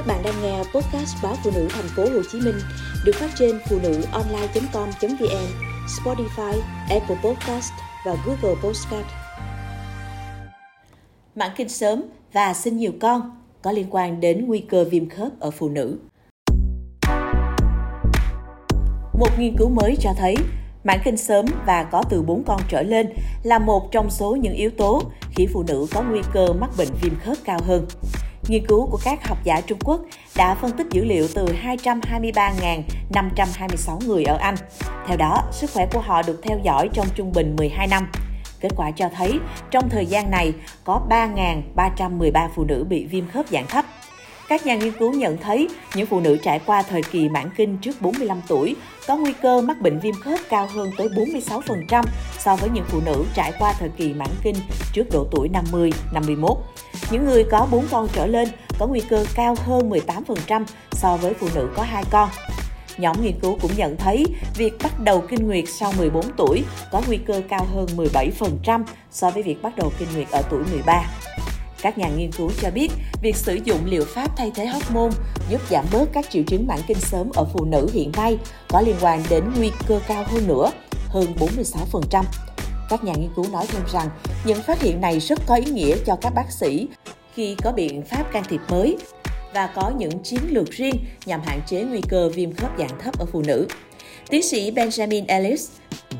Các bạn đang nghe podcast báo phụ nữ thành phố Hồ Chí Minh được phát trên phụ nữ online.com.vn, Spotify, Apple Podcast và Google Podcast. Mãn kinh sớm và sinh nhiều con có liên quan đến nguy cơ viêm khớp ở phụ nữ. Một nghiên cứu mới cho thấy mãn kinh sớm và có từ 4 con trở lên là một trong số những yếu tố khiến phụ nữ có nguy cơ mắc bệnh viêm khớp cao hơn. Nghiên cứu của các học giả Trung Quốc đã phân tích dữ liệu từ 223.526 người ở Anh. Theo đó, sức khỏe của họ được theo dõi trong trung bình 12 năm. Kết quả cho thấy, trong thời gian này có 3.313 phụ nữ bị viêm khớp dạng thấp. Các nhà nghiên cứu nhận thấy những phụ nữ trải qua thời kỳ mãn kinh trước 45 tuổi có nguy cơ mắc bệnh viêm khớp cao hơn tới 46% so với những phụ nữ trải qua thời kỳ mãn kinh trước độ tuổi 50, 51. Những người có 4 con trở lên có nguy cơ cao hơn 18% so với phụ nữ có 2 con. Nhóm nghiên cứu cũng nhận thấy việc bắt đầu kinh nguyệt sau 14 tuổi có nguy cơ cao hơn 17% so với việc bắt đầu kinh nguyệt ở tuổi 13. Các nhà nghiên cứu cho biết, việc sử dụng liệu pháp thay thế hormone giúp giảm bớt các triệu chứng mãn kinh sớm ở phụ nữ hiện nay có liên quan đến nguy cơ cao hơn nữa, hơn 46%. Các nhà nghiên cứu nói thêm rằng những phát hiện này rất có ý nghĩa cho các bác sĩ khi có biện pháp can thiệp mới và có những chiến lược riêng nhằm hạn chế nguy cơ viêm khớp dạng thấp ở phụ nữ. Tiến sĩ Benjamin Ellis,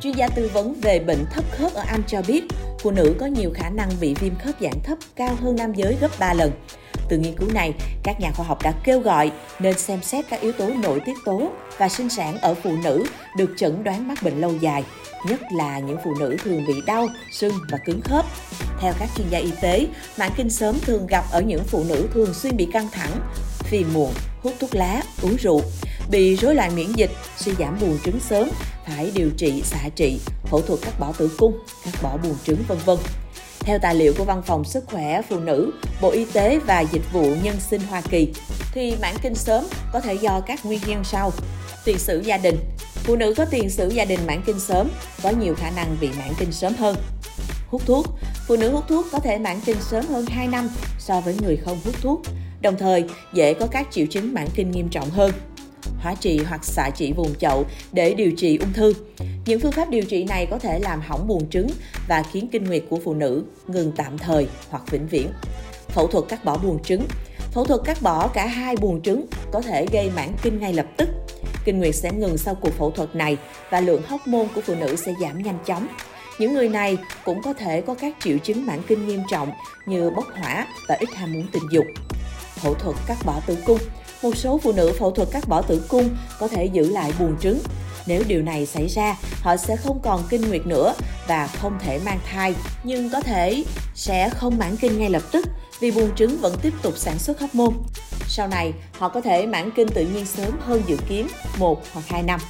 chuyên gia tư vấn về bệnh thấp khớp ở Anh cho biết, phụ nữ có nhiều khả năng bị viêm khớp dạng thấp cao hơn nam giới gấp 3 lần. Từ nghiên cứu này, các nhà khoa học đã kêu gọi nên xem xét các yếu tố nội tiết tố và sinh sản ở phụ nữ được chẩn đoán mắc bệnh lâu dài, nhất là những phụ nữ thường bị đau, sưng và cứng khớp. Theo các chuyên gia y tế, mãn kinh sớm thường gặp ở những phụ nữ thường xuyên bị căng thẳng, phiền muộn, hút thuốc lá, uống rượu, bị rối loạn miễn dịch, suy giảm buồng trứng sớm, phải điều trị xạ trị, phẫu thuật cắt bỏ tử cung, cắt bỏ buồng trứng vân vân. Theo tài liệu của Văn phòng Sức khỏe Phụ nữ, Bộ Y tế và Dịch vụ Nhân sinh Hoa Kỳ, thì mãn kinh sớm có thể do các nguyên nhân sau. Tiền sử gia đình Phụ nữ có tiền sử gia đình mãn kinh sớm có nhiều khả năng bị mãn kinh sớm hơn. Hút thuốc Phụ nữ hút thuốc có thể mãn kinh sớm hơn 2 năm so với người không hút thuốc, đồng thời dễ có các triệu chứng mãn kinh nghiêm trọng hơn hóa trị hoặc xạ trị vùng chậu để điều trị ung thư. Những phương pháp điều trị này có thể làm hỏng buồng trứng và khiến kinh nguyệt của phụ nữ ngừng tạm thời hoặc vĩnh viễn. Phẫu thuật cắt bỏ buồng trứng Phẫu thuật cắt bỏ cả hai buồng trứng có thể gây mãn kinh ngay lập tức. Kinh nguyệt sẽ ngừng sau cuộc phẫu thuật này và lượng hóc môn của phụ nữ sẽ giảm nhanh chóng. Những người này cũng có thể có các triệu chứng mãn kinh nghiêm trọng như bốc hỏa và ít ham muốn tình dục. Phẫu thuật cắt bỏ tử cung một số phụ nữ phẫu thuật cắt bỏ tử cung có thể giữ lại buồng trứng. Nếu điều này xảy ra, họ sẽ không còn kinh nguyệt nữa và không thể mang thai, nhưng có thể sẽ không mãn kinh ngay lập tức vì buồng trứng vẫn tiếp tục sản xuất hormone. Sau này, họ có thể mãn kinh tự nhiên sớm hơn dự kiến 1 hoặc 2 năm.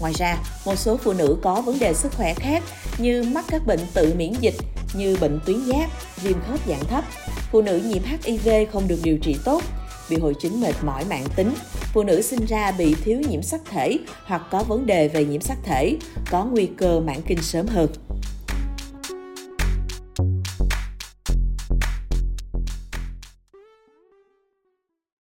Ngoài ra, một số phụ nữ có vấn đề sức khỏe khác như mắc các bệnh tự miễn dịch như bệnh tuyến giáp, viêm khớp dạng thấp. Phụ nữ nhiễm HIV không được điều trị tốt bị hội chứng mệt mỏi mạng tính, phụ nữ sinh ra bị thiếu nhiễm sắc thể hoặc có vấn đề về nhiễm sắc thể, có nguy cơ mãn kinh sớm hơn.